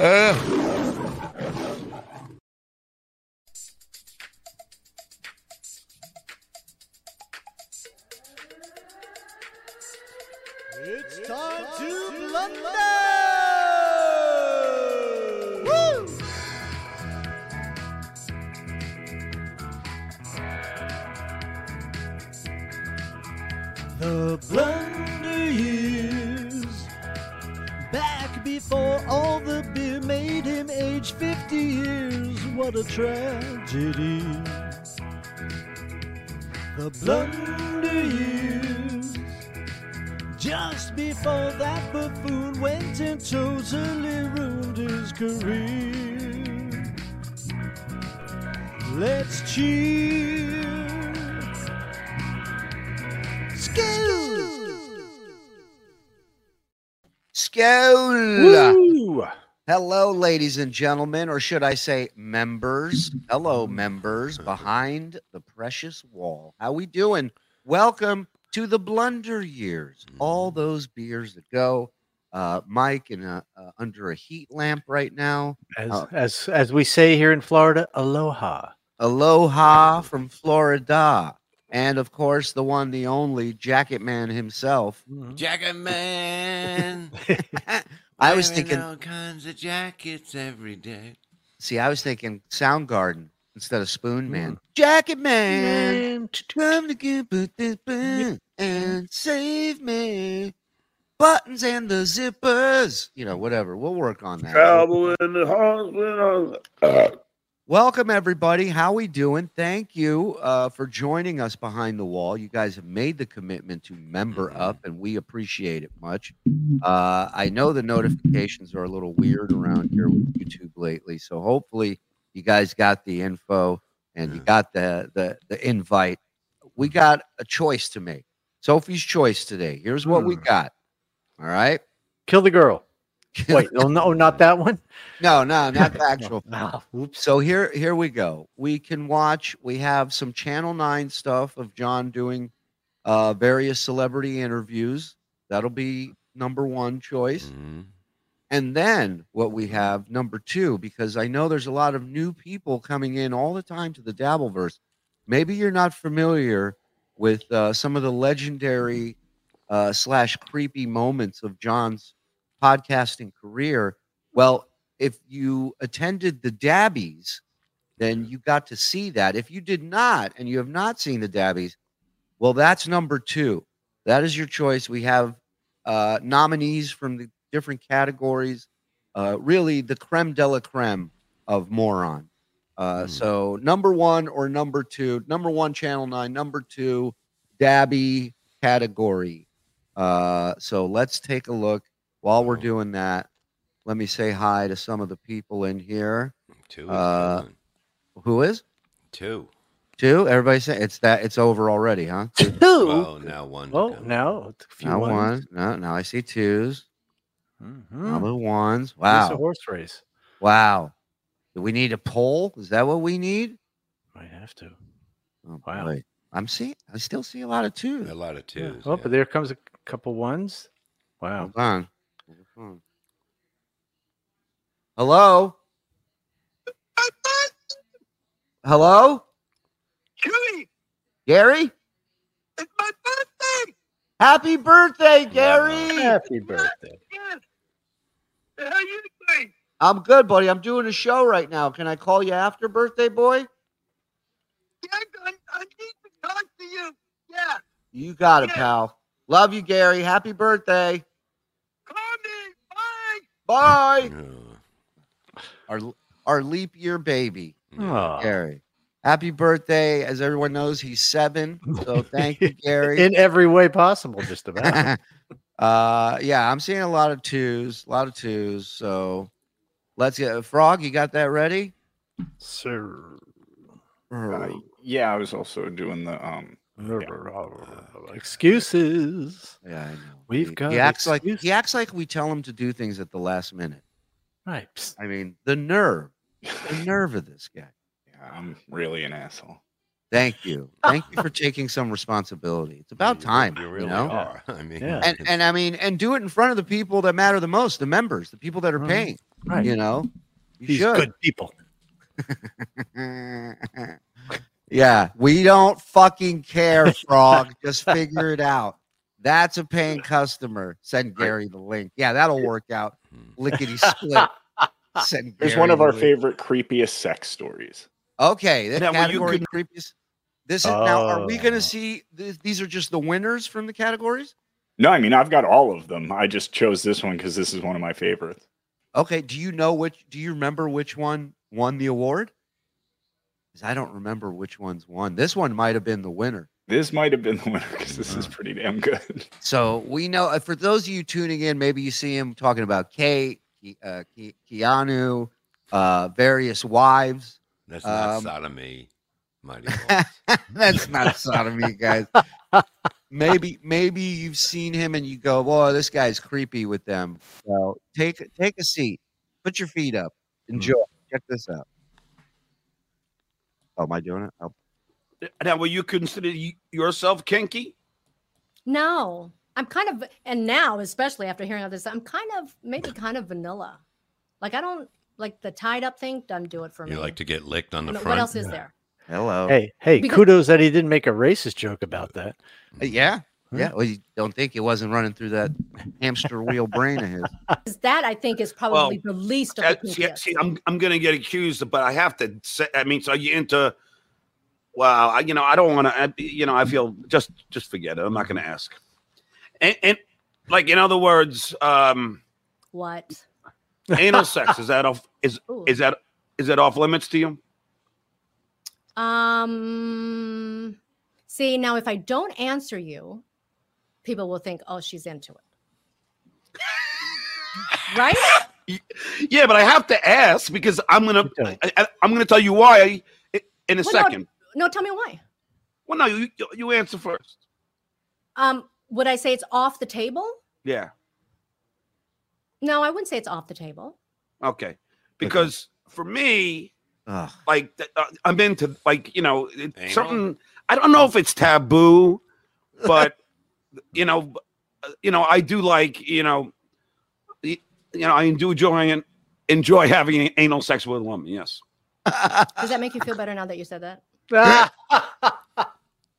It's Hello, ladies and gentlemen, or should I say members? Hello, members behind the precious wall. How we doing? Welcome to the blunder years. All those beers that go. Uh, Mike in a, uh, under a heat lamp right now. As Oh. as as we say here in Florida, aloha. Aloha from Florida. And of course, the one, the only Jacket Man himself. Jacket man. I was thinking, all kinds of jackets every day. see, I was thinking Soundgarden instead of Spoon mm. Man. Jacket Man. Come to get put this button and save me. Buttons and the zippers. You know, whatever. We'll work on that. Trouble in the hospital. Welcome everybody. How we doing? Thank you uh, for joining us behind the wall. You guys have made the commitment to member Mhm. up, and we appreciate it much. Uh, I know the notifications are a little weird around here with YouTube lately, so hopefully you guys got the info and you got the the the invite. We got a choice to make. Sophie's choice today. Here's what we Hmm. got. All right. Kill the girl. Wait, oh no, not that one. no, no, not the actual Ah, oops. So here, here we go. We can watch. We have some Channel Nine stuff of John doing uh, various celebrity interviews. That'll be number one choice. Mhm. And then what we have number two, because I know there's a lot of new people coming in all the time to the Dabbleverse. Maybe you're not familiar with uh, some of the legendary uh, slash creepy moments of John's podcasting career. Well, if you attended the Dabbies, then you got to see that. If you did not, and you have not seen the Dabbies, well, that's number two. That is your choice. We have uh, nominees from the different categories. Uh, really, the creme de la creme of moron. Uh, Hmm. So, number one or number two, number one, Channel 9, number two, Dabby category. Uh, so, let's take a look. While we're Oh. doing that, let me say hi to some of the people in here. Two. Uh. Who is? Two. Two? Everybody say it's that it's over already, huh? Two. Well, now one. oh, comes. now a few Now ones. one. No, now I see twos. Mhm. Now the ones. Wow. It's a Wow. horse race. Wow. Do we need a poll? Is that what we need? Might have to. Oh, Wow. boy. I'm seeing I still see a lot of twos. A lot of Yeah. twos. Oh, yeah. but there comes a couple ones. Wow. Hold on. Hold on. Hello? Hello? Chewy, Gary? it's my birthday. Happy birthday, Gary. Happy birthday. Yes. How you doing? I'm good, buddy. I'm doing a show right now. Can I call you after birthday, boy? Yeah, I, I need to talk to you. Yeah, You got it, Yeah. pal. Love you, Gary. Happy birthday. Call me. Bye. Bye. Our our leap year baby, yeah. Gary. Happy birthday. As everyone knows, he's seven. So thank you, Gary. In every way possible, just about. uh yeah, I'm seeing a lot of twos, a lot of twos. So let's get Frog, you got that ready? Sir. Uh, yeah, I was also doing the um. Excuses. yeah, I know. We've He- got he acts like he acts like we tell him to do things at the last minute. Right. I mean, the nerve, the nerve of this guy. Yeah, I'm really an asshole. Thank you. Thank you for taking some responsibility. It's about You- time, You you, really know. are. I mean, Yeah. And and I mean, and do it in front of the people that matter the most, the members, the people that are paying. Right. You know, you These should. good people. Yeah, we don't fucking care, Frog. Just figure it out. That's a paying customer. Send Gary the link. Yeah, that'll work out. Lickety split. Send Here's Gary one of our link. favorite creepiest sex stories. Okay, this Now, will you category con- creepiest. This is now. Are we going Oh. to see? Th- these are just the winners from the categories. No, I mean I've got all of them. I just chose this one because this is one of my favorites. Okay. Do you know which? Do you remember which one won the award? 'Cause I don't remember which ones won. This one might have been the winner. This might have been the winner because this is pretty damn good. So we know uh, for those of you tuning in, maybe you see him talking about Kate, Ke- uh, Ke- Keanu, uh, various wives. That's not Um, sodomy, mighty Wolves. That's not sodomy, guys. Maybe maybe you've seen him and you go, "Boy, this guy's creepy with them." So take take a seat, put your feet up, enjoy. Check this out. Oh, am I doing it? Oh, Now, will you consider yourself kinky? No, I'm kind of, and now, especially after hearing all this, I'm kind of maybe kind of vanilla. Like I don't like the tied up thing. Doesn't do it for me. You like to get licked on the No, front? what else is there? hello. Hey, hey, Because- kudos that he didn't make a racist joke about that. Yeah, yeah. Well, you don't think it wasn't running through that hamster wheel brain of his? 'Cause That I think is probably the least of Uh, the see, see, I'm I'm gonna get accused, but I have to say. I mean, so you into? Well, I, you know, I don't want to. You know, I feel just just forget it. I'm not gonna ask. And, and like in other words, um, What? anal sex is that off? Is Ooh. is that is that off limits to you? Um. See now, if I don't answer you, people will think, "Oh, she's into it." right? Yeah, but I have to ask because I'm gonna Keep. I, I, am gonna tell you why in a Well, second. No, tell me why. Well, no, you you- you answer first. Um, would I say it's off the table? Yeah. No, I wouldn't say it's off the table. Okay. Because for me, Ugh. like uh, I'm into like you know it- Anal? something. I don't know if it's taboo, but you know, uh, you know, I do like you know, you know, I do enjoy enjoy having anal sex with a woman. Yes. Does that make you feel better now that you said that?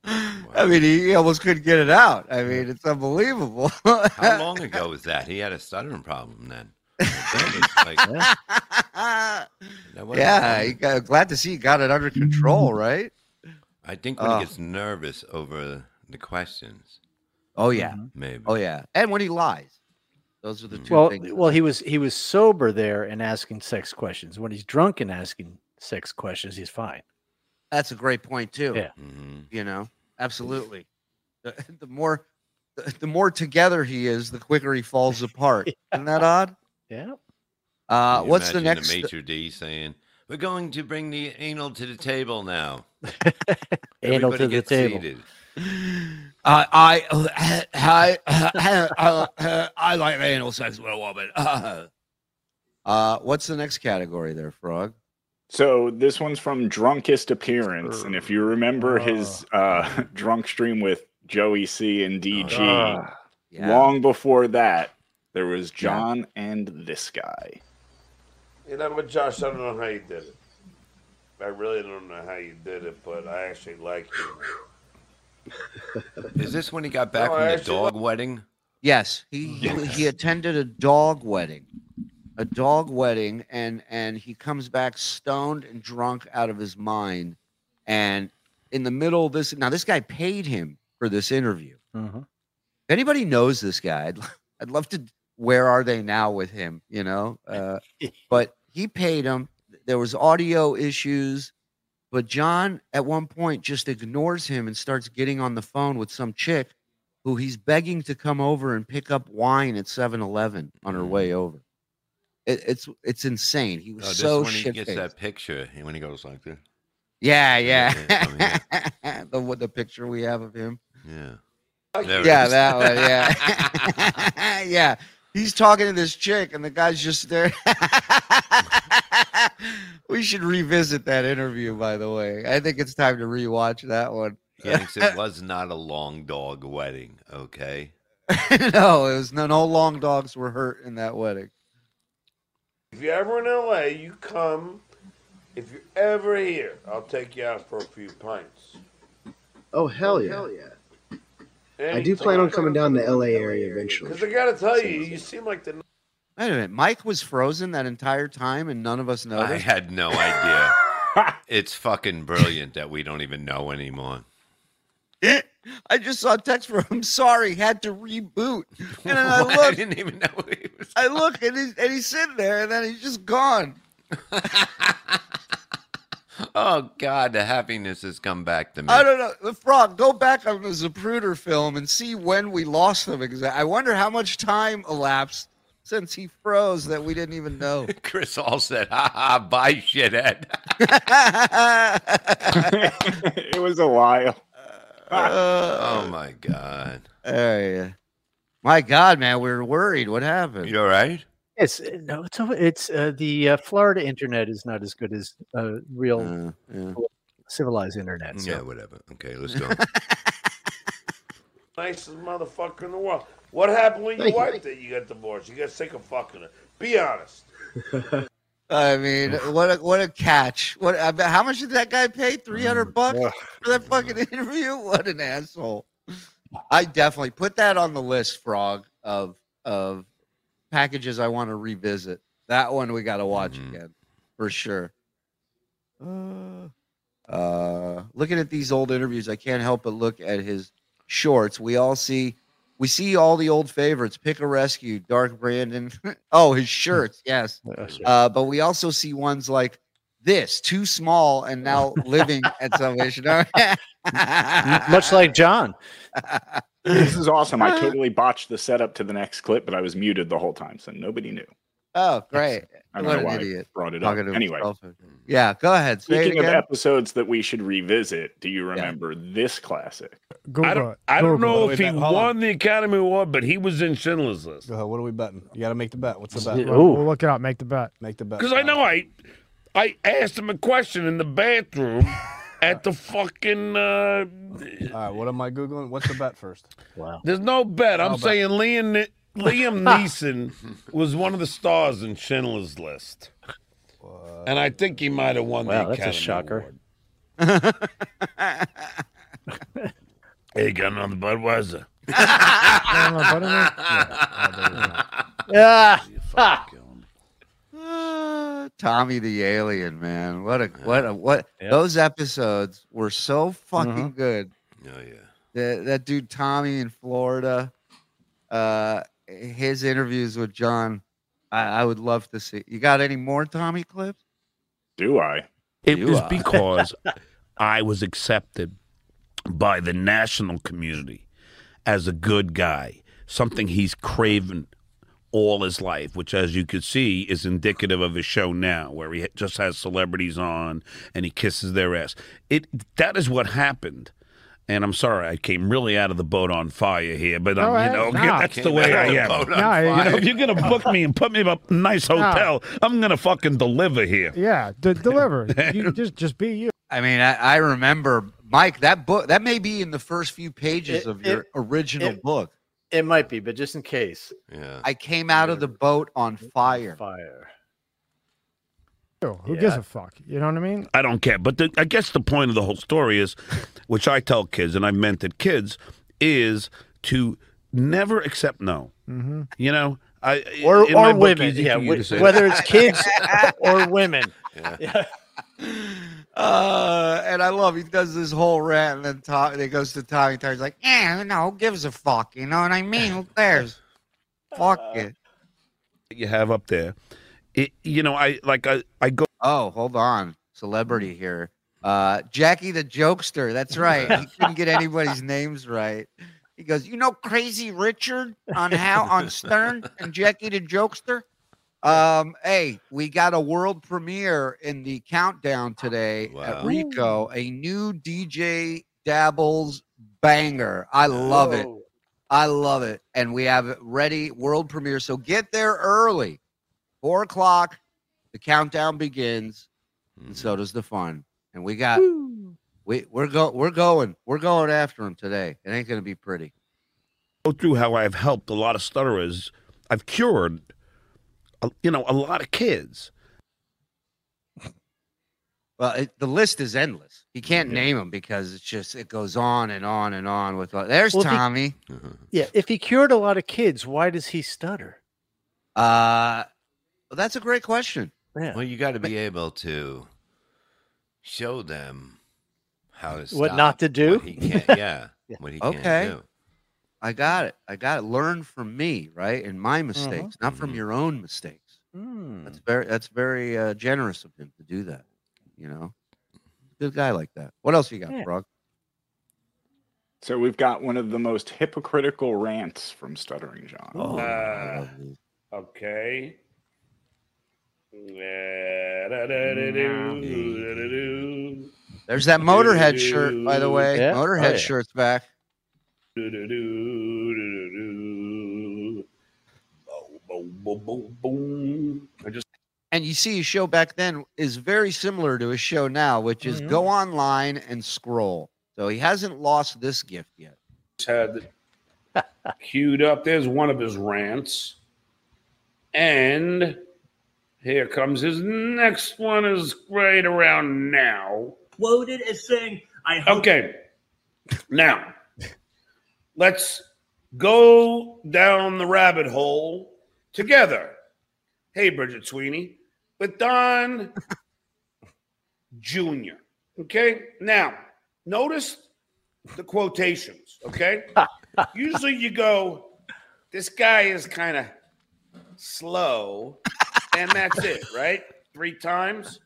I mean, he, he almost couldn't get it out. I mean, it's unbelievable. How long ago was that? He had a stuttering problem then. Like- that yeah, you got, glad to see you got it under control, right? I think when Oh. he gets nervous over the questions, Oh yeah, maybe. oh yeah, and when he lies, those are the two well, things. well, he was he was sober there and asking sex questions. When he's drunk and asking sex questions, he's fine. That's a great point too. Yeah. Mhm. you know, absolutely. The, the more, the, the more together he is, the quicker he falls apart. Isn't that odd? Yeah. Uh, what's the imagine next? The maitre d saying, "We're going to bring the anal to the table now." Anal Everybody to the table. seated. Uh, I, I, I, I like anal sex with a woman. Uh, what's the next category there, Frog? So this one's from Drunkest Appearance, and if you remember his uh, drunk stream with Joey C and DG, Ah. Yeah. long before that, there was Yeah. John and this guy. You know, but Josh, I don't know how you did it. I really don't know how you did it, but I actually like you. Is this when he got back No, from the actually dog wedding? Yes, he he- he attended a dog wedding, a dog wedding, and and he comes back stoned and drunk out of his mind, and in the middle of this, now this guy paid him for this interview. Mhm. If anybody knows this guy, I'd, I'd love to. Where are they now with him? You know, uh, but he paid him. There was audio issues, but John at one point just ignores him and starts getting on the phone with some chick who he's begging to come over and pick up wine at 7-Eleven on her mm. way over. It, it's it's insane. He Oh, was this so when he gets that picture and when he goes like this. Yeah, Yeah, yeah. the what the picture we have of him. Yeah. There Yeah, that one. Yeah, yeah. he's talking to this chick, and the guy's just there. We should revisit that interview, by the way. I think it's time to rewatch that one. Yanks, it was not a long dog wedding, okay? no, it was no, no long dogs were hurt in that wedding. If you're ever in LA, you come. If you're ever here, I'll take you out for a few pints. Oh hell oh, yeah! Hell yeah! Anytime. I do plan on coming down to the LA area eventually. Because I gotta tell you, you seem like the Wait a minute, Mike was frozen that entire time, and none of us noticed. I had no idea. it's fucking brilliant that we don't even know anymore. I just saw a text from him. Sorry, had to reboot. And then I What? look, I didn't even know he was. I look, and he's, and he's sitting there, and then he's just gone. Oh God, the happiness has come back to me. I don't know. The frog, go back on the Zapruder film and see when we lost him. Exactly. I wonder how much time elapsed since he froze that we didn't even know. Chris all said, "Ha ha, bye, shithead." it was a while. oh my God, Hey, my God, man, we were worried. What happened? you all right? It's uh, no, it's it's uh, the uh, Florida internet is not as good as uh, real Uh, yeah. civilized internet. So. Yeah, whatever. Okay, let's go. nicest motherfucker in the world. What happened with your Thank you. wife that you got divorced? You got sick of fucking her. Be honest. I mean, what a what a catch! What? How much did that guy pay? Three hundred bucks for that fucking interview? What an asshole! I definitely put that on the list, Frog, of of packages I want to revisit. That one we got to watch Mhm. again for sure. Uh, uh, looking at these old interviews, I can't help but look at his shorts. We all see, we see all the old favorites: Pick a Rescue, Dark Brandon. oh, his shirts, yes. Uh, but we also see ones like this, too small, and now living at Salvation Army. Much like John. This is awesome. I totally botched the setup to the next clip, but I was muted the whole time, so nobody knew. Oh, great! I don't What know an why idiot. I brought it up. Talking to Anyway, yeah, go ahead. Say speaking of episodes that we should revisit, do you remember this classic? Google I don't. I don't Google know it. if he Hold on. won the Academy Award, but he was in Schindler's List. Go ahead. What are we betting? You got to make the bet. What's the bet? Yeah. We'll, Ooh. we'll look it up. Make the bet. Make the bet. Because I know I, I asked him a question in the bathroom at the fucking. Uh, All right. What am I googling? What's the bet first? Wow. there's no bet. I'm No bet. saying Liam Liam Neeson was one of the stars in Schindler's List, and I think he might have won Wow, the that's a shocker. Award. Hey, got another Budweiser. No, no. Yeah. Oh, there you go. Yeah. You fucking killing me. Ah, Tommy the Alien, man. What a what a what Yep. those episodes were so fucking good. Oh yeah. That that dude Tommy in Florida, uh his interviews with John, I, I would love to see. You got any more Tommy clips? Do I? It You was are. because I was accepted by the national community as a good guy, something he's craven all his life, which, as you could see, is indicative of his show now, where he just has celebrities on and he kisses their ass. It that is what happened. And I'm sorry, I came really out of the boat on fire here, but um, Go you know Nah. that's the way I am. No, You know, if you're gonna book me and put me in a nice hotel, I'm gonna fucking deliver here. Yeah, d- deliver. You just just be you. I mean, I, I remember Mike, that book that may be in the first few pages It- of your it- original it- book. It might be, but just in case. Yeah. I came out of the boat on fire. Fire. Who Yeah. gives a fuck? You know what I mean? I don't care. But the, I guess the point of the whole story is, which I tell kids, and I meant it, kids, is to never accept no. Mm-hmm. You know, I Or in or book, women. easy Yeah, for you wh- to say. whether it's kids or women. Yeah. Yeah. Uh, and I love he does this whole rant, and then Tom, and he goes to Tommy. Tommy's like, "Yeah, no, who gives a fuck? You know what I mean? Who cares? Fuck it." you have up there. It, you know, I like I, I go. Oh, hold on, celebrity here. Uh, Jackie the jokester. That's right. He couldn't get anybody's names right. He goes, "You know, Crazy Richard on how on Stern and Jackie the jokester." Um, hey, we got a world premiere in the countdown today at Rico. A new DJ Dabbles banger. I love it. I love it. And we have it ready, world premiere. So get there early. Four o'clock, the countdown begins, and so does the fun. And we got we we're go we're going we're going after him today. It ain't gonna be pretty. Go through how I've helped a lot of stutterers. I've cured, a, you know, a lot of kids. Well, it, the list is endless. You can't name them because it's just it goes on and on and on with. uh, There's Well, if he- Tommy. Yeah, if he cured a lot of kids, why does he stutter? Uh, well, that's a great question. Yeah. Well, you got to be able to show them how to What stop not to do? What he can't, yeah, what he Okay. can't do. I got it. I got it. Learn from me, right, and my Uh-huh. mistakes, not from your own mistakes. Hmm. That's very that's very uh, generous of him to do that. You know, good guy like that. What else you got, Yeah. Frog? So we've got one of the most hypocritical rants from Stuttering John. Oh, Uh, okay. There's that Motorhead shirt, by the way. Yeah? Motorhead Oh, yeah. shirt's back. I just And you see, his show back then is very similar to his show now, which is Mhm. go online and scroll. So he hasn't lost this gift yet. had queued up. There's one of his rants. And here comes his next one is right around now. Quoted as saying, I hope Okay. Now, let's go down the rabbit hole together. Hey, Bridget Sweeney, with Don Jr. Okay. Now, notice the quotations. Okay. Usually you go, this guy is kind of slow, and that's it, right? Three times.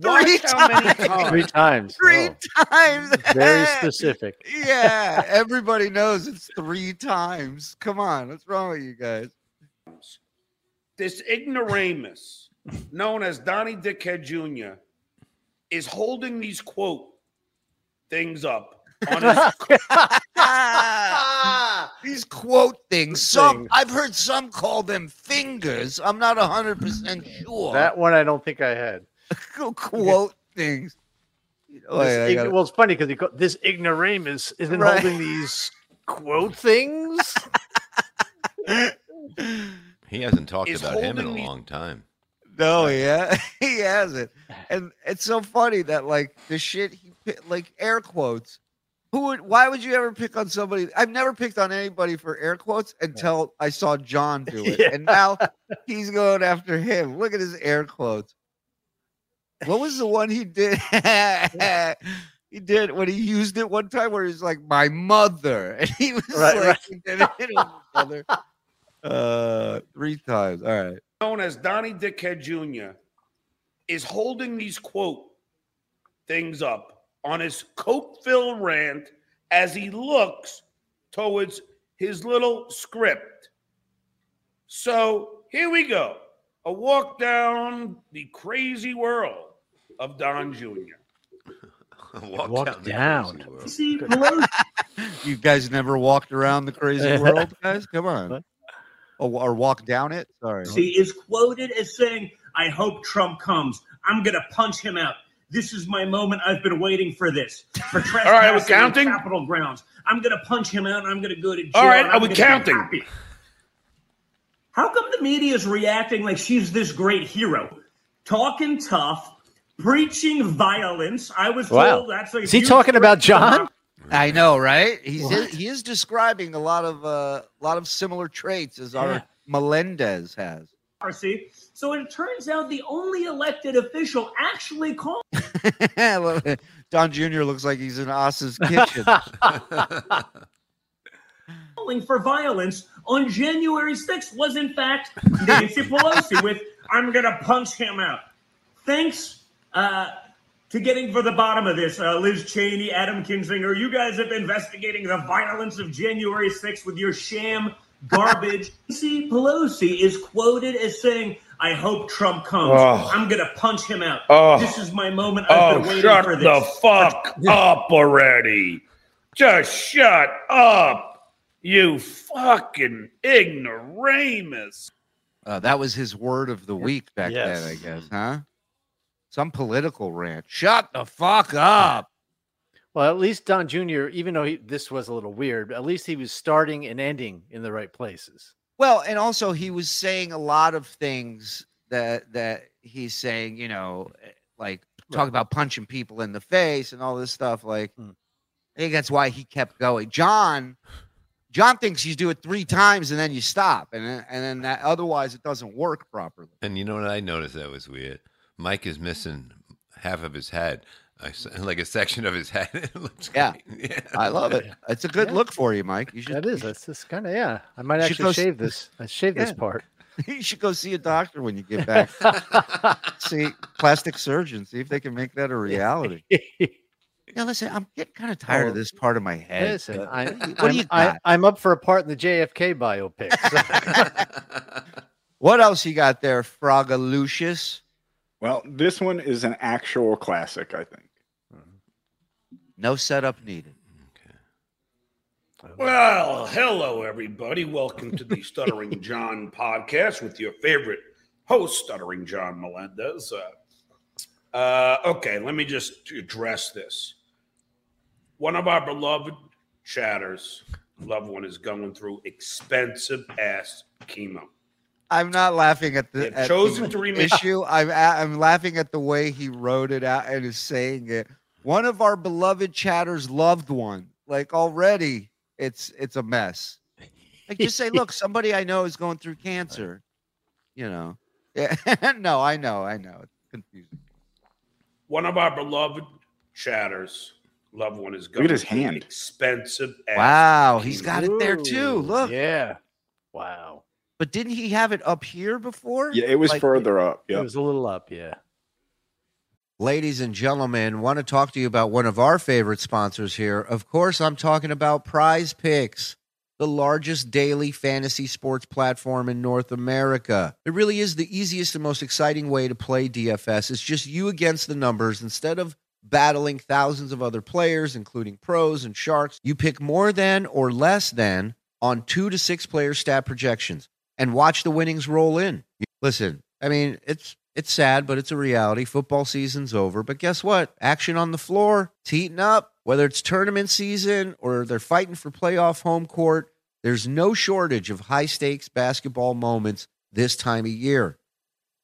Watch Three how many times. times. Three times. Three Oh, times. very specific. yeah, everybody knows it's three times. Come on, what's wrong with you guys? this ignoramus known as Donnie Dickhead Jr. is holding these quote things up on his These quote things. Some I've heard some call them fingers. I'm not hundred percent sure. That one I don't think I had. quote things. You know, wait, ig- gotta- well, it's funny because this ignoramus isn't Right. holding these quote things. He hasn't talked Is about him in a holding these- long time. No, yeah, he hasn't. And it's so funny that like the shit he pi- like air quotes. Who would? Why would you ever pick on somebody? I've never picked on anybody for air quotes until I saw John do it, Yeah. and now he's going after him. Look at his air quotes. What was the one he did? he did when he used it one time where he's like, "My mother," and he was Right, like, right. he did it with his mother. Uh, three times. All right. known as Donnie Dickhead Jr. is holding these quote things up on his coke filled rant as he looks towards his little script. So here we go. A walk down the crazy world of Don Jr. Walk, Walk down. down. crazy world. see Pelosi You guys never walked around the crazy world, guys? Come on. Oh, or walk down it? Sorry. See, is quoted as saying, I hope Trump comes. I'm going to punch him out. This is my moment. I've been waiting for this. For trespassing right, are we counting? Capitol grounds. I'm going to punch him out and I'm going to go to jail. All right, are I'm we counting? How come the media is reacting like she's this great hero? Talking tough, preaching violence. I was Wow. told that's a Is he talking about John? I know, right? He's What? he is describing a lot of uh, a lot of similar traits as our Yeah. Melendez has. So it turns out the only elected official actually called Don Jr. looks like he's in Oss's kitchen. calling for violence on January 6th was in fact Nancy Pelosi with I'm gonna punch him out. Thanks uh, to getting for the bottom of this, uh, Liz Cheney, Adam Kinzinger, you guys have been investigating the violence of January 6th with your sham garbage. Nancy Pelosi is quoted as saying, I hope Trump comes. Oh. I'm gonna punch him out. Oh. This is my moment. I've Oh, been waiting shut for this. the fuck up already. Just shut up. You fucking ignoramus. Uh, that was his word of the week back Yes. then, I guess, huh? Some political rant. Shut the fuck up. Well, at least Don Jr., even though he, this was a little weird, at least he was starting and ending in the right places. Well, and also he was saying a lot of things that that he's saying, you know, eh, like talk about punching people in the face and all this stuff. Like, Hmm. I think that's why he kept going. John, John thinks you do it three times and then you stop, and then, and then that otherwise it doesn't work properly. And you know what I noticed that was weird? Mike is missing half of his head, I s- like a section of his head. It looks Yeah, great. yeah. I love it. It's a good Yeah. look for you, Mike. You should. That is. That's just kind of yeah. I might actually go s- shave this. I shave this part. you should go see a doctor when you get back. see plastic surgeon. See if they can make that a reality. Yeah, listen, I'm getting kind of tired of oh. this part of my head. Listen, I, what do I'm, you I, got? I'm up for a part in the JFK biopic. so- What else you got there, Fraga Lucius? Well, this one is an actual classic, I think. No setup needed. Well, hello, everybody. Welcome to the Stuttering John podcast with your favorite host, Stuttering John Melendez. Uh, uh, okay, let me just address this. One of our beloved chatters, loved one, is going through expensive ass chemo. I'm not laughing at the, at chosen the to remain- issue. I'm I'm laughing at the way he wrote it out and is saying it. One of our beloved chatters loved one. Like already, it's it's a mess. Like just say, look, somebody I know is going through cancer. You know. Yeah. no, I know, I know. It's confusing. One of our beloved chatters, loved one, is going Look at his hand. expensive ass Wow, he's chemo. got it there too. Look. Yeah. Wow. But didn't he have it up here before? Yeah, it was Like- further up. Yeah, It was a little up. Yeah. Ladies and gentlemen, want to talk to you about one of our favorite sponsors here. Of course, I'm talking about Prize Picks, the largest daily fantasy sports platform in North America. It really is the easiest and most exciting way to play DFS. It's just you against the numbers instead of battling thousands of other players, including pros and sharks. You pick more than or less than on two to six player stat projections and watch the winnings roll in. Listen, I mean, it's it's sad, but it's a reality. Football season's over, but guess what? Action on the floor, it's heating up. Whether it's tournament season or they're fighting for playoff home court, there's no shortage of high stakes basketball moments this time of year.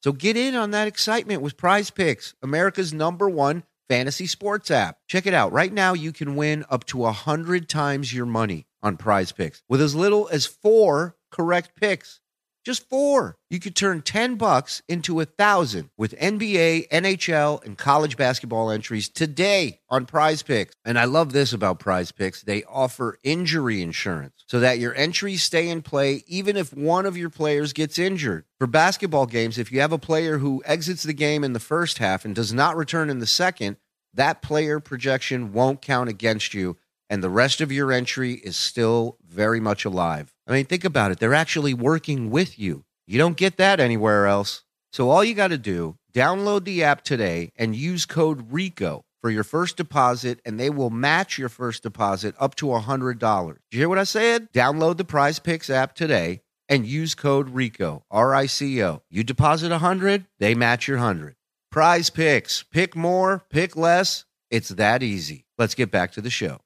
So get in on that excitement with Prize Picks, America's number one fantasy sports app. Check it out. Right now, you can win up to 100 times your money on Prize Picks with as little as four correct picks. Just four. You could turn 10 bucks into a thousand with NBA, NHL, and college basketball entries today on Prize Picks. And I love this about Prize Picks. They offer injury insurance so that your entries stay in play even if one of your players gets injured. For basketball games, if you have a player who exits the game in the first half and does not return in the second, that player projection won't count against you and the rest of your entry is still very much alive. I mean, think about it. They're actually working with you. You don't get that anywhere else. So all you got to do, download the app today and use code RICO for your first deposit and they will match your first deposit up to $100. Did you hear what I said? Download the Prize Picks app today and use code RICO, R I C O. You deposit 100, they match your 100. Prize Picks. Pick more, pick less. It's that easy. Let's get back to the show.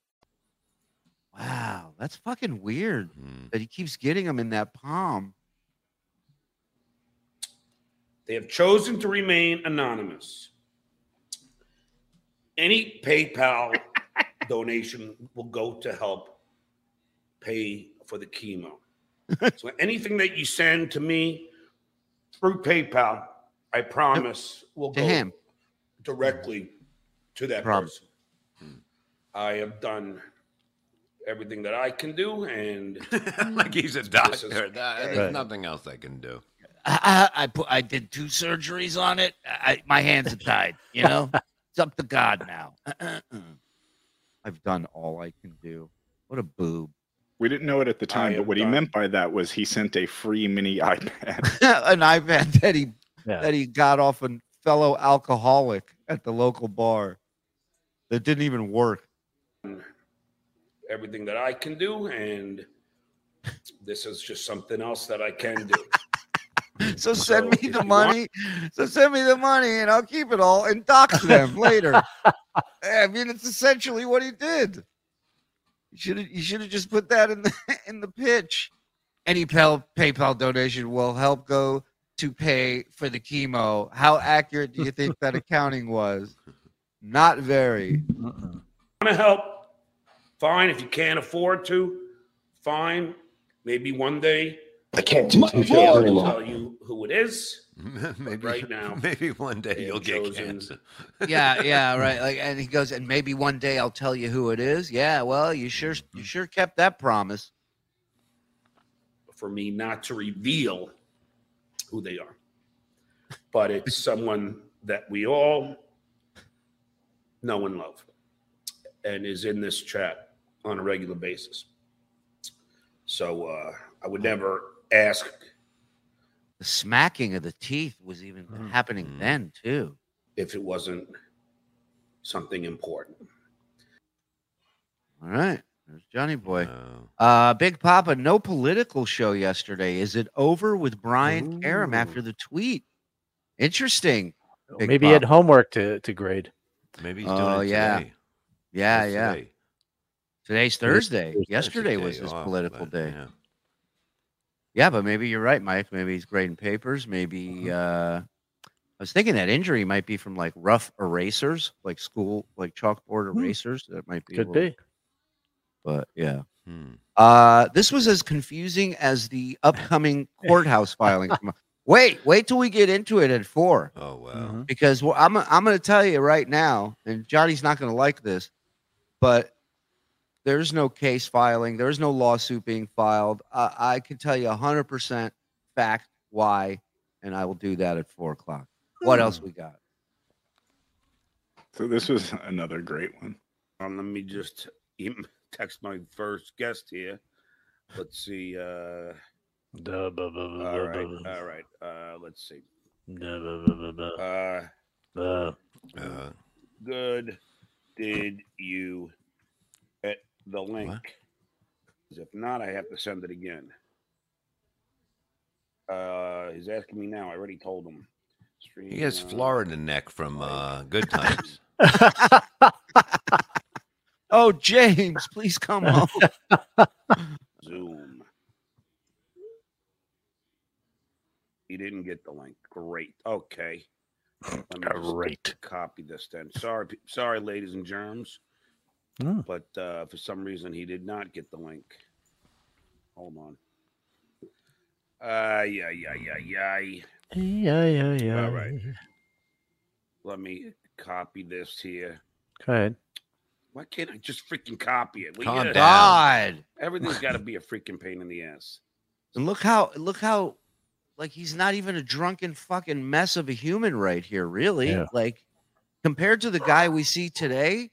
Wow, that's fucking weird mm-hmm. that he keeps getting them in that palm. They have chosen to remain anonymous. Any PayPal donation will go to help pay for the chemo. so anything that you send to me through PayPal, I promise will To go him. directly to that Promise. person. I have done everything that I can do, and like he's a This is- doctor. Th- There's Right. nothing else I can do. I, I, I put I did two surgeries on it. I, my hands are tied. You know, it's up to God now. I've done all I can do. What a boob. We didn't know it at the time, but have what he meant by that was he sent a free mini iPad. An iPad that he Yeah. that he got off a fellow alcoholic at the local bar that didn't even work. Everything that I can do, and this is just something else that I can do. So send So me the you money. So send me the money, and I'll keep it all and dox them later. Eh, I mean, it's essentially what he did. You should have. You should have just put that in the in the pitch. Any PayPal PayPal donation will help go to pay for the chemo. How accurate do you think that accounting was? Not very. want to help, fine. If you can't afford to, fine. Maybe one day I can't do two I'll tell you who it is. maybe right now, maybe one day you'll have get chosen- cancer. Yeah, yeah, right. Like, and he goes, and maybe one day I'll tell you who it is. Yeah, well, you sure you sure kept that promise. for me not to reveal who they are. But it's someone that we all know and love and is in this chat on a regular basis. So uh, I would never ask The smacking of the teeth was even happening then too. if it wasn't something important. All right. There's Johnny Boy. Uh Big Papa, no political show yesterday. Is it over with Brian Karem after the tweet? Interesting. Big Maybe he had homework to, to grade. Maybe he's doing Oh yeah. Yeah, What's yeah. today? Today's Thursday. Thursday. Yesterday was Thursday his off, political but, day. yeah. Yeah, but maybe you're right, Mike. Maybe he's grading papers. Maybe uh I was thinking that injury might be from like rough erasers, like school, like chalkboard erasers. That might be Could little- be. But yeah. Hmm. Uh this was as confusing as the upcoming courthouse filing. Wait, wait till we get into it at four. Oh wow. Mm-hmm. Because well, I'm I'm going to tell you right now, and Johnny's not going to like this, but there's no case filing. There's no lawsuit being filed. Uh, I can tell you 100% fact why, and I will do that at four o'clock. What else we got? So this was another great one. Um, let me just text my first guest here. Let's see. Uh, Duh, buh, buh, buh, all buh, right, buh, all right. Uh, let's see. buh, buh, buh, buh, buh. Uh, Uh, good did you get the link? 'Cause If not, I have to send it again. Uh, he's asking me now. I already told him. Stream, he has uh, Florida neck from uh, Good Times. Oh, James, please come home. Zoom. He didn't get the link. Great. Okay. Let me just Great. Copy this then. Sorry, sorry, ladies and germs. Hmm. But uh, for some reason, he did not get the link. Hold on. Uh, yeah, yeah, yeah, yeah. Yeah, yeah, yeah. All right. Let me copy this here. Go ahead. Why can't I just freaking copy it? Will Calm you- down. Everything's got to be a freaking pain in the ass. And look how look how like he's not even a drunken fucking mess of a human right here, really. Yeah. Like compared to the guy we see today.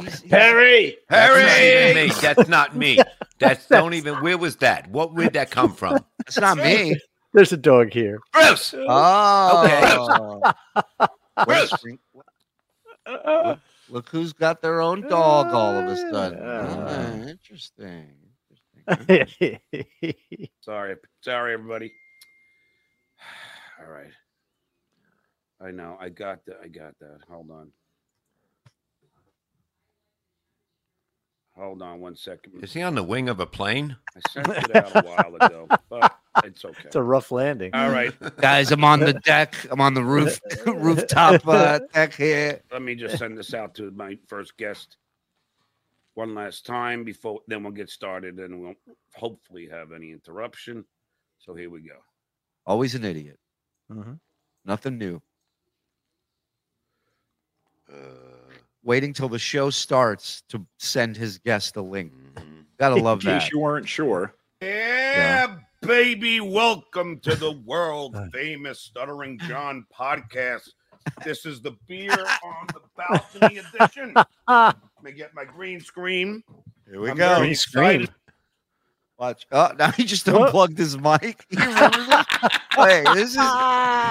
He's, he's- Harry, That's not me. That's not me. That's don't even. Where was that? What where'd that come from? That's not me. There's a dog here. Bruce. Oh. Bruce. Look, look who's got their own dog all of a sudden. Yeah. Ah, interesting. Interesting. Sorry, sorry, everybody. All right. I know. I got that. I got that. Hold on. Hold on one second. Is he on the wing of a plane? I sent it out a while ago, but it's okay. It's a rough landing. All right. Guys, I'm on the deck. I'm on the roof rooftop uh, deck here. Let me just send this out to my first guest one last time before then we'll get started and we'll hopefully have any interruption. So here we go. Always an idiot. Mhm. Nothing new. Uh, Waiting till the show starts to send his guest a link. Mm-hmm. Gotta love that. In case you weren't sure. Yeah, baby. Welcome to the world famous Stuttering John podcast. This is the beer on the balcony edition. Let me get my green screen. Here we I'm go. very screen. Watch. Oh, now he just unplugged his mic. You remember this? Wait, this is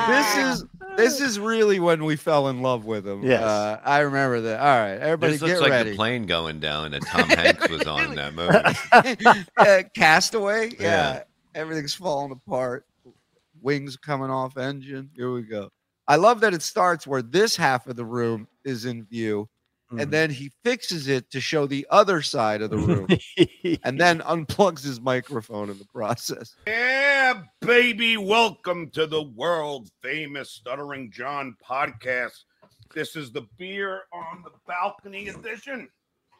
this is this is really when we fell in love with him. Yes. Uh, I remember that. All right, everybody This get looks like ready. the plane going down that Tom Hanks was on in that movie. uh, Castaway. Yeah. Yeah. everything's falling apart. Wings coming off engine. Here we go. I love that it starts where this half of the room is in view, Mm-hmm. and then he fixes it to show the other side of the room, and then unplugs his microphone in the process. Yeah, baby. Welcome to the world famous Stuttering John podcast. This is the beer on the balcony edition.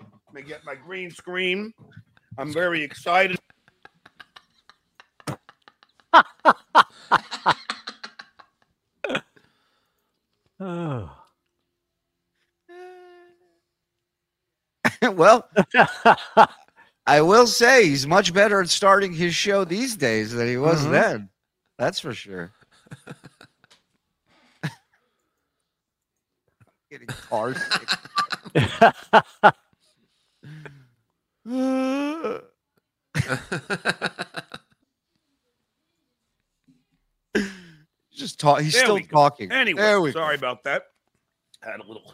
Let me get my green screen. I'm very excited. Oh. well, I will say he's much better at starting his show these days than he was Mhm. then. That's for sure. Getting car sick. Just talk. He's There still talking. Anyway, there we go. sorry about that. Had a little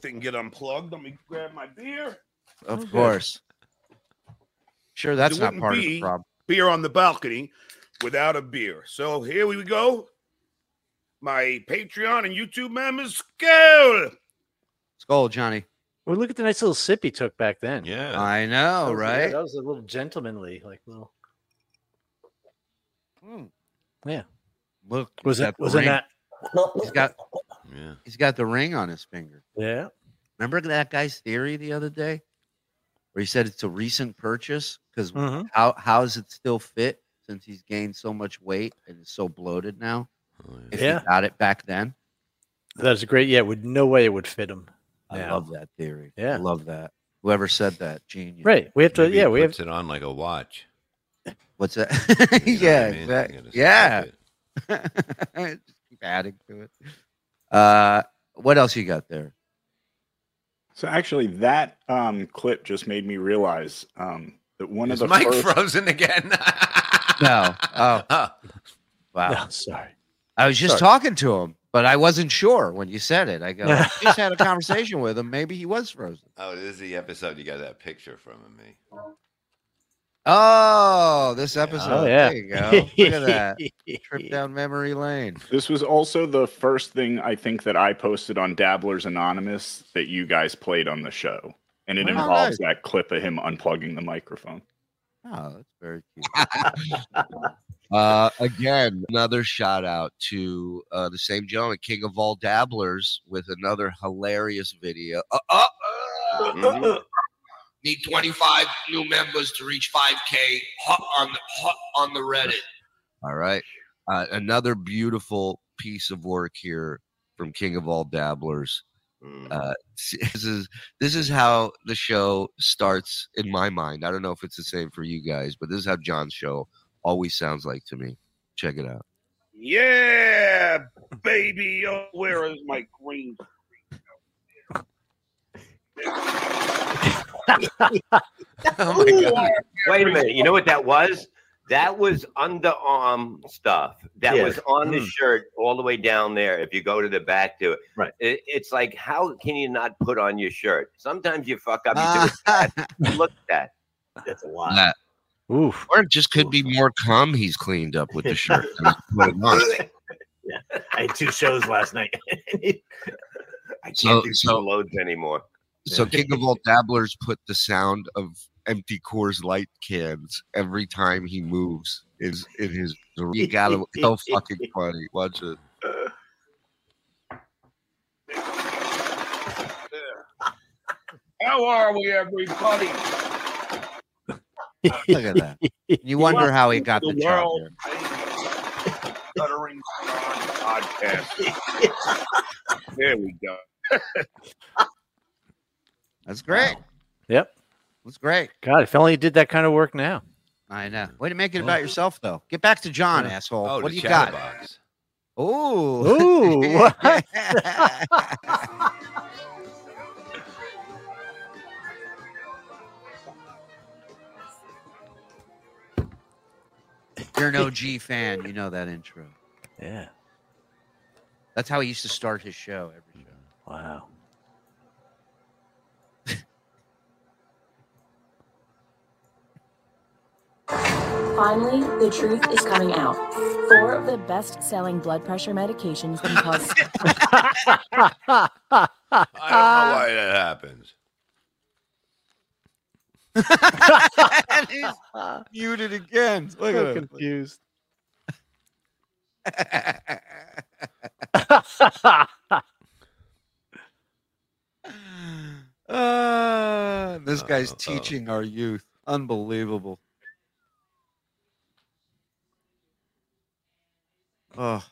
thing get unplugged. Let me grab my beer. Of course. Sure, that's not wouldn't part of the problem. Beer on the balcony without a beer. So here we go. My Patreon and YouTube members, go. Skull, Johnny. Well, look at the nice little sip he took back then. Yeah. I That know, was- yeah, right? that was a little gentlemanly, like little. Hmm. Yeah. Look, Was he's it? Was it ring. that? He's got Yeah. he's got the ring on his finger. Yeah. Remember that guy's theory the other day, where he said it's a recent purchase because Mhm. how how does it still fit since he's gained so much weight and is so bloated now? If Yeah. he got it back then, That's great. Yeah, with no way it would fit him. I love that theory. Yeah. I Yeah. love that. Whoever said that, genius. Right. We have to. Maybe yeah, he we have. puts it on like a watch. What's that? You know yeah, what I mean? exactly. Yeah. Just keep adding to it. Uh, what else you got there? So actually, that um, clip just made me realize um, that one Is of the Mike first. frozen again? No. Oh, Oh, wow. No, sorry. I was just Sorry. talking to him, but I wasn't sure when you said it. I go, I just had a conversation with him. Maybe he was frozen. oh, this is the episode you got that picture from of me. Oh, this episode. Oh yeah. There you go. Look at that. Trip down memory lane. This was also the first thing I think that I posted on Dabblers Anonymous that you guys played on the show. And it Oh, involves nice. that clip of him unplugging the microphone. Oh, that's very cute. uh, again, another shout out to uh, the same gentleman, King of all dabblers, with another hilarious video. Uh, uh, uh, Mhm. Need 25 new members to reach 5K hot on the hot on the Reddit. All right. Uh, another beautiful piece of work here from King of All Dabblers. Uh, this is this is how the show starts in my mind. I don't know if it's the same for you guys, but this is how John's show always sounds like to me. Check it out. Yeah, baby. Oh, where is my green? Oh my god. Wait a minute. You know what that was? That was underarm stuff. That Yeah. was on the Mm. shirt all the way down there. If you go to the back to it, Right. It, it's like, how can you not put on your shirt? Sometimes you fuck up. You do it. Look at that. That's a lot. That- Oof. or it just could be more cum he's cleaned up with the shirt. than he's put it on. Yeah. I had two shows last night. I can't So- do so- two loads anymore. So King of All Dabblers put the sound of empty Coors Light cans every time he moves is in his. You gotta so fucking funny. Watch it. How are we, everybody? Look at that. You wonder how he got the job. world Stuttering podcast. there we go. That's great. Yep. That's great. God, if only you did that kind of work now. I know. Way to make it about yourself, though. Get back to John, asshole. Oh, what do you got? chatterbox. Ooh. Ooh, what? You're an OG fan. You know that intro. Yeah. That's how he used to start his show every show. Wow. Finally, the truth is coming out. Four of the best selling blood pressure medications can cause. I don't know why that happens. and he's muted again. Look So at him. confused. Uh, this guy's Uh-oh. teaching our youth. Unbelievable. Oh,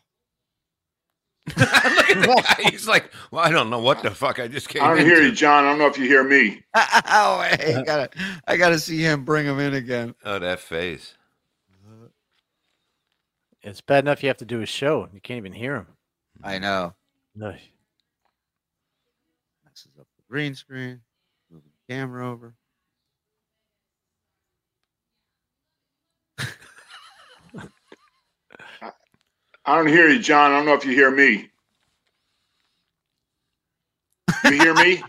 Look at the guy. He's like, well, I don't know what the fuck I just came I don't into. hear you, John. I don't know if you hear me. oh, hey, I gotta, I gotta see him bring him in again. Oh, that face. It's bad enough you have to do a show. You can't even hear him. I know. No. Messes up the green screen. Moving the camera over. I don't hear you, John. I don't know if you hear me. You hear me?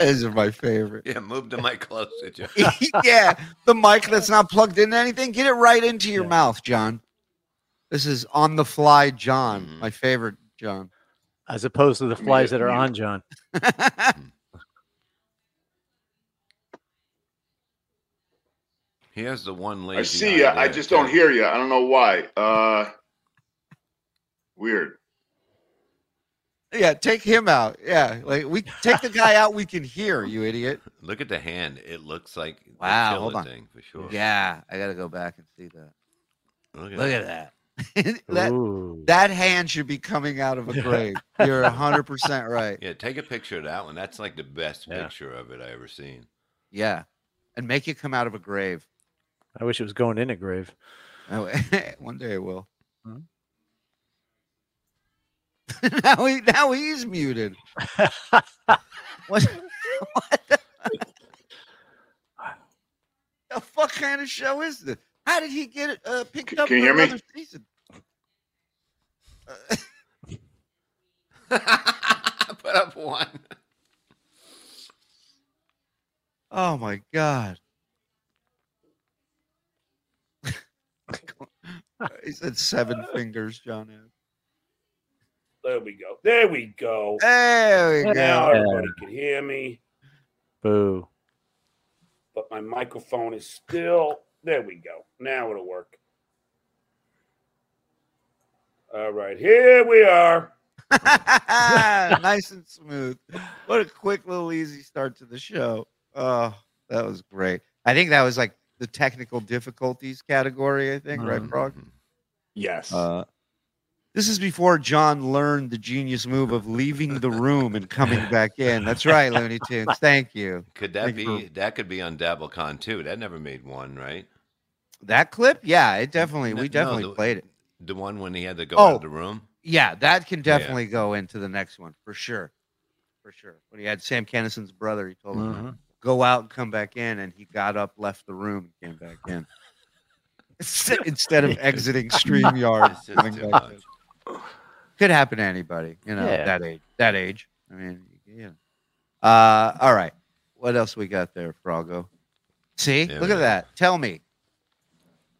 These are my favorite. Yeah, move the mic closer, Joe. yeah, the mic that's not plugged into anything, get it right into your mouth, John. This is on the fly, John. Mm-hmm. My favorite, John. As opposed to the flies that are on John. He has the one lazy. I see you. I just don't hear you. I don't know why. Uh, weird. Yeah, take him out. Yeah, like we take the guy out we can hear. You idiot. Look at the hand. It looks like Wow, killer hold on. thing for sure. Yeah, I gotta go back and see that. Look at Look that. at that. that that hand should be coming out of a grave. You're hundred percent right. Yeah, take a picture of that one. That's like the best Yeah. picture of it I ever seen. Yeah, and make it come out of a grave. I wish it was going in a grave. Oh, One day it will. now he now he's muted. what? what the, the fuck kind of show is this? How did he get it uh, picked up can you for hear me? another season? Put up one. Oh my god. he said seven fingers, John. had. There we go. There we go. There we Now go. everybody can hear me, Boo. but my microphone is still. There we go. Now it'll work. All right, here we are. nice and smooth. What a quick little easy start to the show. Oh, that was great. I think that was like the technical difficulties category, I think, right, Mhm. Frog? Yes. Uh, this is before John learned the genius move of leaving the room and coming back in. That's right, Looney Tunes. Thank you. Could that Thank be you that could be on DabbleCon too? That never made one, right? that clip? Yeah, it definitely No- we no, definitely the- played it. The one when he had to go out Oh. of the room. Yeah, that can Yeah. definitely go into the next one for sure. For sure. When he had Sam Kinison's brother, he told him Mhm. Go out and come back in, and he got up, left the room, and came back in. Instead instead of exiting StreamYard. It's just coming too back much. in. Could happen to anybody, you know, Yeah. that age. That age. I mean, yeah. Uh, all right. What else we got there, Froggo? See, There look we at that. Tell me.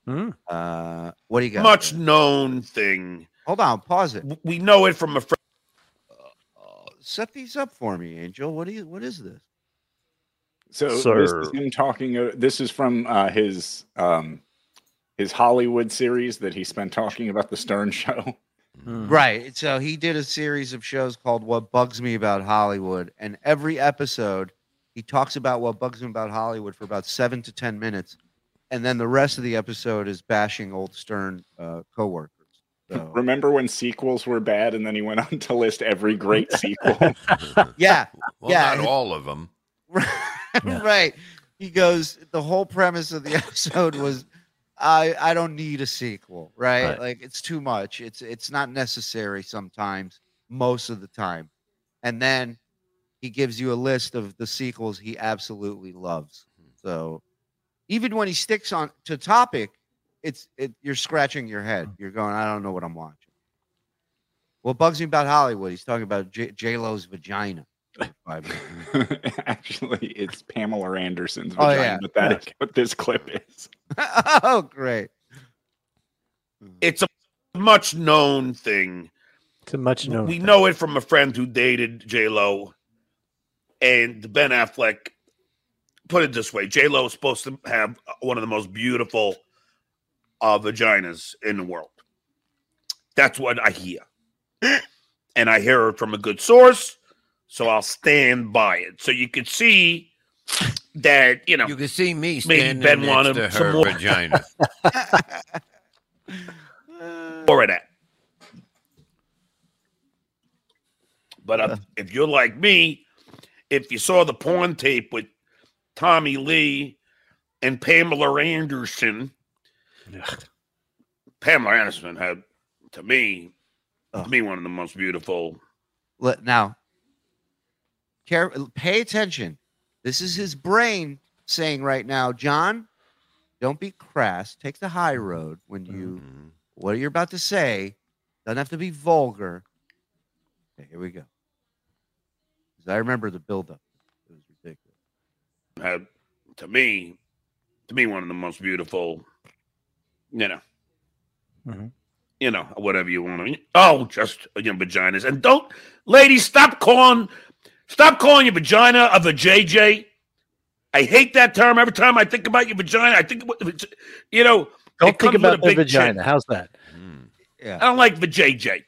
Hmm. Uh, what do you got? Much there? known thing. Hold on, pause it. We know it from a friend. Set these up for me, Angel. What do you? What is this? So this is him talking. Uh, this is from uh, his um, his Hollywood series that he spent talking about the Stern Show. Hmm. Right. So he did a series of shows called What Bugs Me About Hollywood. And every episode, he talks about what bugs him about Hollywood for about seven to 10 minutes. And then the rest of the episode is bashing old Stern uh, coworkers. So, Remember when sequels were bad, and then he went on to list every great sequel. yeah. Well, yeah. not all of them. right. He goes, the whole premise of the episode was I I don't need a sequel, right? Right. Like it's too much. It's it's not necessary sometimes, most of the time. And then he gives you a list of the sequels he absolutely loves. Hmm. So even when he sticks on to topic, it's it. You're scratching your head. Hmm. You're going. I don't know what I'm watching. What bugs me about Hollywood? He's talking about J Lo's vagina. For five minutes. Actually, it's Pamela Anderson's Oh, yeah. but that is what this clip is. oh, great. It's a much known thing. It's a much known. We know it from a friend who dated J Lo, and Ben Affleck. Put it this way: J Lo is supposed to have one of the most beautiful uh, vaginas in the world. That's what I hear, and I hear it from a good source, so I'll stand by it. So you can see that you know You can see me maybe standing Ben next wanted to some her more. vagina. more of that. But uh, if you're like me, if you saw the porn tape with Tommy Lee and Pamela Anderson, Pamela Anderson had, to me, to me one of the most beautiful. Let now. Care, pay attention. This is his brain saying right now, John. Don't be crass. Take the high road when you mm-hmm. what you're about to say. Doesn't have to be vulgar. Okay, here we go. 'Cause I remember the buildup. It was ridiculous. Had, to me, to me, one of the most beautiful. You know, mm-hmm. you know, whatever you want to. Oh, just you know, vaginas, and don't, ladies, stop calling, stop calling your vagina a vajayjay. I hate that term. Every time I think about your vagina, I think, you know, Don't think about a the big vagina. chick. How's that? Hmm. Yeah. I don't like vajayjay.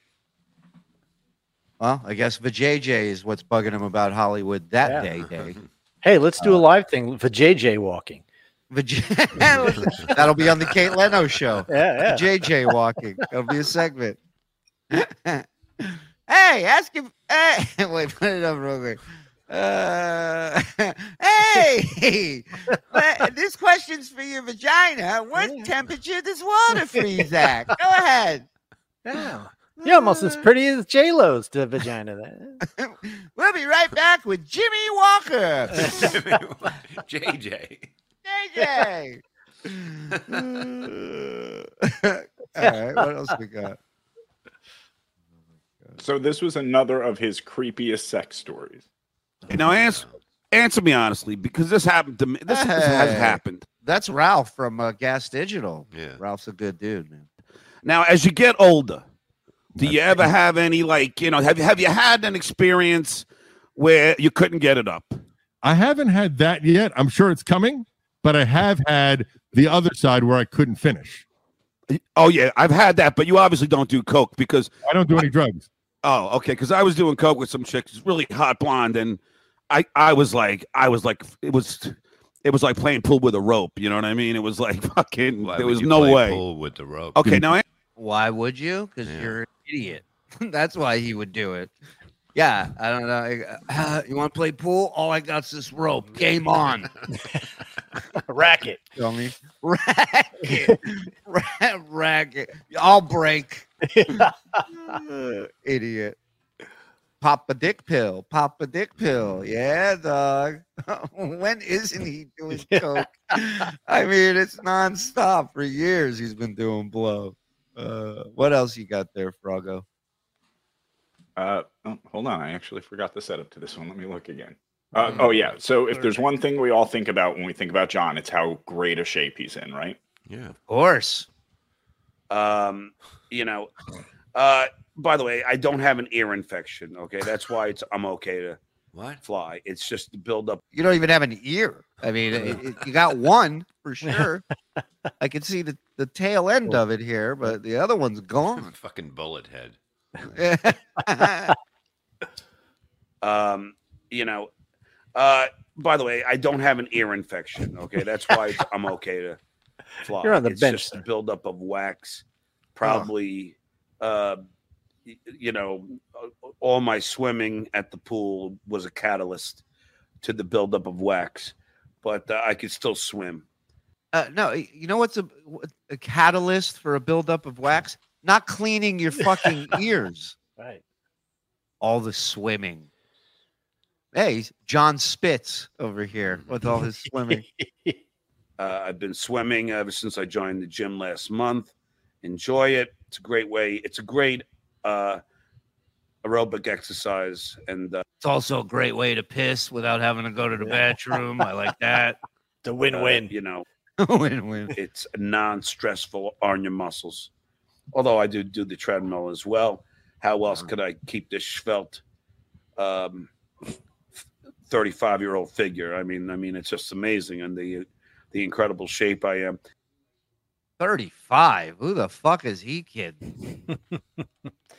Well, I guess VJJ is what's bugging him about Hollywood that Yeah. day. Day. Hey, let's do a live thing for JJ walking. That'll be on the Kate Leno show. Yeah, yeah. JJ walking. That'll be a segment. hey, ask him. Hey, wait, put it up real quick. Uh, hey, this question's for your vagina. What temperature does water freeze at? Go ahead. Yeah. You're almost as pretty as J Lo's to vagina. Then. We'll be right back with Jimmie Walker. JJ. JJ. All right, what else we got? So this was another of his creepiest sex stories. Now answer, answer me honestly, because this happened to me. This, this has happened. That's Ralph from uh, Gas Digital. Yeah. Ralph's a good dude, man. Now, as you get older, do you ever have any like you know have you have you had an experience where you couldn't get it up? I haven't had that yet. I'm sure it's coming, but I have had the other side where I couldn't finish. Oh yeah, I've had that, but you obviously don't do coke because I don't do any drugs. Oh, okay. Because I was doing coke with some chick, she's really hot blonde, and I I was like I was like it was it was like playing pool with a rope. You know what I mean? It was like fucking. Why there was no way. pool with the rope? Okay, now Why would you? Because you're an idiot. That's why he would do it. Yeah, I don't know. Uh, you want to play pool? All I got's this rope. Game on. Racket. Feel me? Racket. Ra- Racket. I'll break. Uh, idiot. Pop a dick pill. Pop a dick pill. Yeah, dog. when isn't he doing coke? I mean, it's nonstop for years. He's been doing blow. Uh, what else you got there, Froggo? Uh, oh, hold on, I actually forgot the setup to this one. Let me look again. Uh, oh yeah. So if there's one thing we all think about when we think about John, it's how great a shape he's in, right? Yeah. Of course. Um, you know, uh, by the way, I don't have an ear infection. Okay, that's why it's I'm okay to what fly. It's just the build up. You don't even have an ear. I mean, it, it- you got one for sure. I can see the, the tail end of it here, but the other one's gone. Fucking bullet head. Um, you know, uh, by the way, I don't have an ear infection. Okay, that's why it's, I'm okay to fly. You're on the it's bench, just the buildup of wax. Probably, uh, you know, uh, all my swimming at the pool was a catalyst to the buildup of wax, but uh, I could still swim. Uh, no, you know what's a, a catalyst for a buildup of wax? Not cleaning your fucking ears. Right. All the swimming. Hey, John Spitz over here with all his swimming. Uh, I've been swimming ever since I joined the gym last month. Enjoy it. It's a great way. It's a great uh, aerobic exercise, and uh, It's also a great way to piss without having to go to the bathroom. I like that. The win-win. Uh, you know, win-win. It's non-stressful on your muscles. Although I do do the treadmill as well. How else could I keep this svelte, um, thirty-five-year-old figure? I mean, I mean, it's just amazing, and the the incredible shape I am. 35. Who the fuck is he kidding?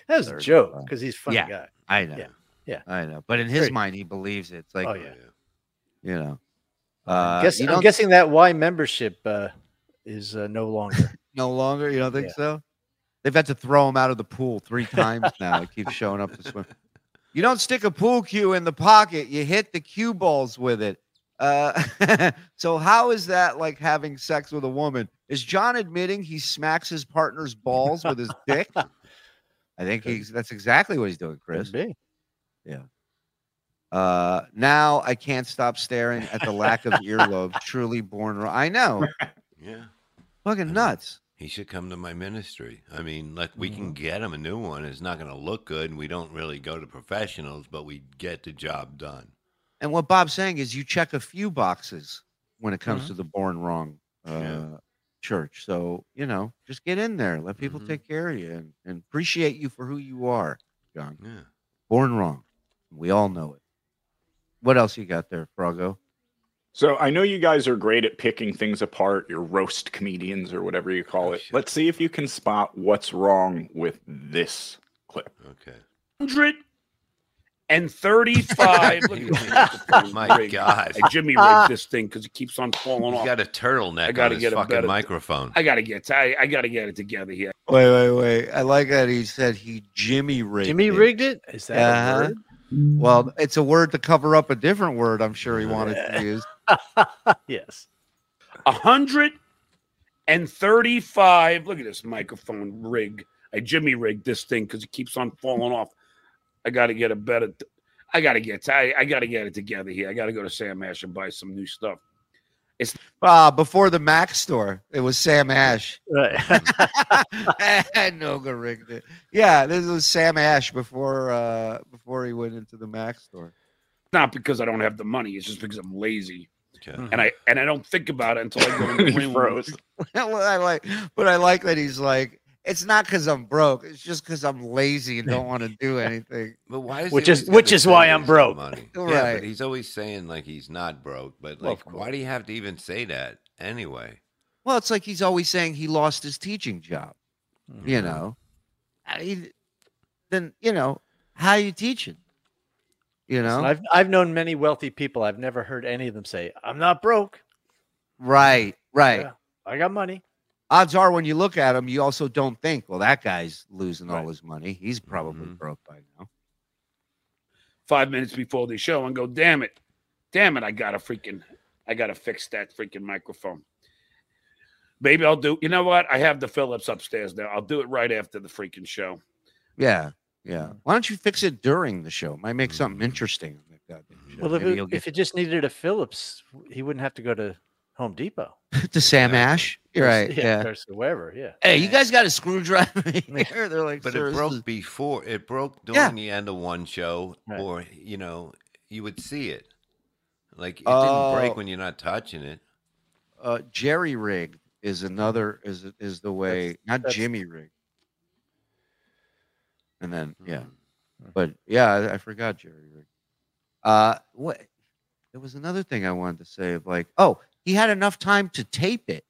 That was a joke because he's a funny yeah, guy. I know. Yeah. Yeah. I know. But in his Great. mind, he believes it. It's like, Oh, yeah. you know. I'm, Uh, guess, you I'm guessing that Y membership uh, is uh, no longer. no longer. You don't think Yeah. so? They've had to throw him out of the pool three times now. He keeps showing up to swim. You don't stick a pool cue in the pocket. You hit the cue balls with it. Uh, so how is that like having sex with a woman? Is John admitting he smacks his partner's balls with his dick? I think he's that's exactly what he's doing, Chris. Yeah. Uh, now I can't stop staring at the lack of earlobe. Truly born. wrong. I know. Yeah. Fucking nuts. He should come to my ministry. I mean, like we Mm-hmm. can get him a new one. It's not going to look good, and we don't really go to professionals, but we get the job done. And what Bob's saying is you check a few boxes when it comes Mhm. to the born wrong uh, church. So, you know, just get in there. Let people take care of you and, and appreciate you for who you are, John. Yeah. Born wrong. We all know it. What else you got there, Froggo? So I know you guys are great at picking things apart, your roast comedians or whatever you call it. Let's see if you can spot what's wrong with this clip. Okay. hundred and thirty-five. Look at this microphone My rig. God. I Jimmy rigged this thing because it keeps on falling He's off. got a turtleneck I gotta his get a fucking better- microphone. I gotta get. I, I gotta get it together here. Wait, wait, wait. I like that he said he Jimmy rigged Jimmy it. rigged it? Is that a Uh-huh. word? Well, it's a word to cover up a different word I'm sure he wanted to use. yes. A hundred and thirty-five. Look at this microphone rig. I Jimmy rigged this thing because it keeps on falling off. I gotta get a better. I gotta get. I, I gotta get it together here. I gotta go to Sam Ash and buy some new stuff. It's Ah, before the Mac store, it was Sam Ash. Right. Noga rigged it. Yeah, this was Sam Ash before uh before he went into the Mac store. not because I don't have the money. It's just because I'm lazy. Okay. And I and I don't think about it until I go in the He room. froze. I like, but I like that he's like, it's not because I'm broke. It's just because I'm lazy and don't want to do anything. But why is Which is- which is why I'm broke. Money? Yeah, Right. but he's always saying like he's not broke. But like, of why do you have to even say that anyway? Well, it's like he's always saying he lost his teaching job. Mm-hmm. You know, I mean, then you know how you teaching. You know, Listen, I've I've known many wealthy people. I've never heard any of them say, "I'm not broke. right, right. Yeah, I got money." Odds are, when you look at him, you also don't think, well, that guy's losing all his money. He's probably Mm-hmm. broke by now. Five minutes before the show and go, damn it, damn it, I gotta freaking, I gotta fix that freaking microphone. Maybe I'll do. You know what? I have the Phillips upstairs now. I'll do it right after the freaking show. Yeah, yeah. Why don't you fix it during the show? Might make something interesting. on that show. Well, if it, if it just needed a Phillips, he wouldn't have to go to Home Depot. to Sam Ash. You're right. Yeah. Yeah. or wherever. Yeah. Hey, you guys got a screwdriver here? They're like, But it broke is-" before. It broke during Yeah. the end of one show, Right. or you know, you would see it. Like it Oh. didn't break when you're not touching it. uh, Jerry rigged is another is is the way not that's- Jimmy rigged. And then yeah, Mm-hmm. but yeah, I, I forgot Jerry rigged. Uh, what? There was another thing I wanted to say of like, oh, he had enough time to tape it,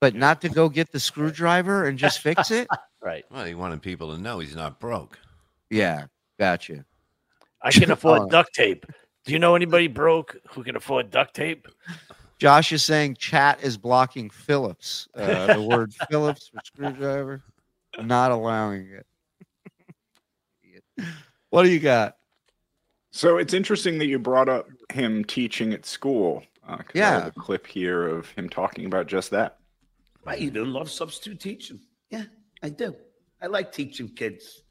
but not to go get the screwdriver and just fix it. Right. Well, he wanted people to know he's not broke. Yeah, gotcha. I can afford Oh. duct tape. Do you know anybody broke who can afford duct tape? Josh is saying chat is blocking Phillips. Uh, the word Phillips for screwdriver, not allowing it. Idiot. what do you got? So it's interesting that you brought up him teaching at school. Uh, 'cause I have a clip here of him talking about just that. I even love substitute teaching. Yeah, I do. I like teaching kids.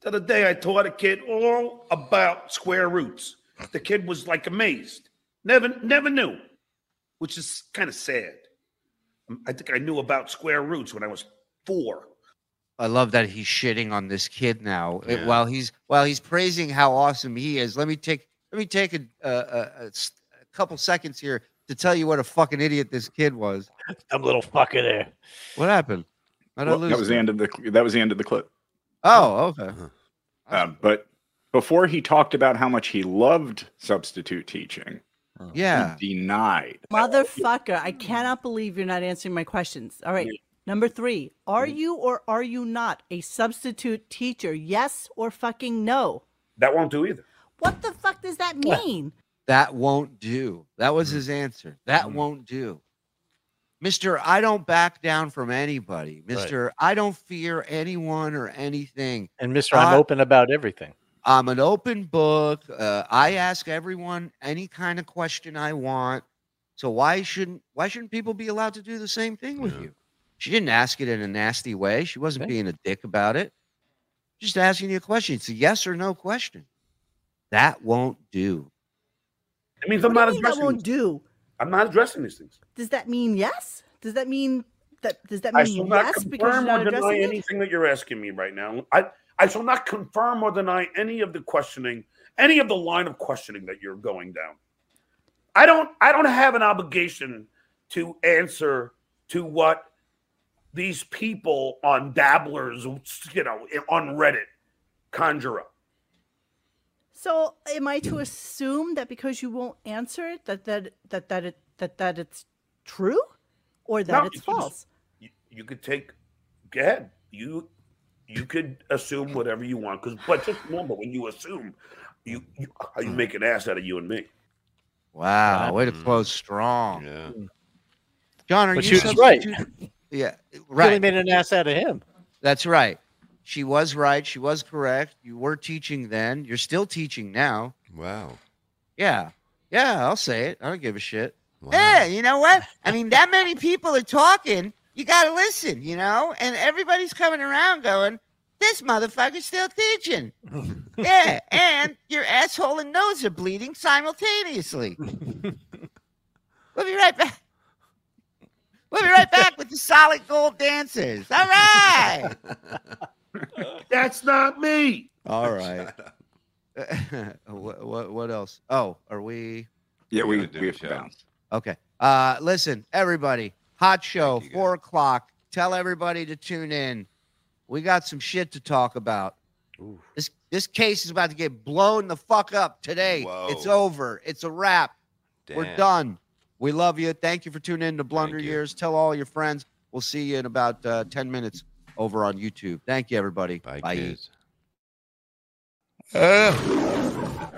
The other day, I taught a kid all about square roots. The kid was like amazed. Never, never knew. which is kind of sad. I think I knew about square roots when I was four. I love that he's shitting on this kid now It- while he's while he's praising how awesome he is. Let me take let me take a, a, a- a s- a couple seconds here to tell you what a fucking idiot this kid was. Some little fucker there. What happened? Well, that was the end of the that was the end of the clip. Oh, okay. Uh, but before he talked about how much he loved substitute teaching, yeah, denied. Motherfucker, I cannot believe you're not answering my questions. All right. Number three, are mm. you or are you not a substitute teacher? Yes or fucking no? That won't do either. What the fuck does that mean? That won't do. That was mm. his answer. That mm. won't do. Mr. I don't back down from anybody. Mr. I don't fear anyone or anything. And Mister, I'm I- open about everything. I'm an open book. Uh, I ask everyone any kind of question I want. So why shouldn't why shouldn't people be allowed to do the same thing with you? She didn't ask it in a nasty way. She wasn't being a dick about it. Just asking you a question. It's a yes or no question. That won't do. It means I'm not do you mean that won't do? I'm not addressing these things. Does that mean yes? Does that mean that does that I mean shall not yes because you're confirm not or deny addressing it? anything that you're asking me right now. I, I shall not confirm or deny any of the questioning, any of the line of questioning that you're going down. I don't I don't have an obligation to answer to what these people on dabblers, you know, on Reddit conjure up. So am I to assume that because you won't answer it that that that that it that that it's true or that No, it's you false? You, you could take go ahead. You you could assume whatever you want because but just remember when you assume you, you you make an ass out of you and me. Wow, way to mm-hmm. close strong. Yeah. John, are But you she was right. Substitute- Yeah, Really right. made an ass out of him. That's right. She was right. She was correct. You were teaching then. You're still teaching now. Wow. Yeah. Yeah, I'll say it. I don't give a shit. Yeah, you know what? I mean, that many people are talking. You got to listen, you know? And everybody's coming around going, this motherfucker's still teaching. yeah, and your asshole and nose are bleeding simultaneously. we'll be right back. We'll be right back with the solid gold dancers. All right. That's not me. All right. what, what what else? Oh, are we? Yeah, we, do we have to bounce. Okay. Uh, listen, everybody. Hot show, four o'clock. Tell everybody to tune in. We got some shit to talk about. This this case is about to get blown the fuck up today. It's over. It's a wrap. We're done. We love you. Thank you for tuning in to Blunder Years. Tell all your friends. We'll see you in about uh, 10 minutes over on YouTube. Thank you, everybody. Bye. kids. Uh.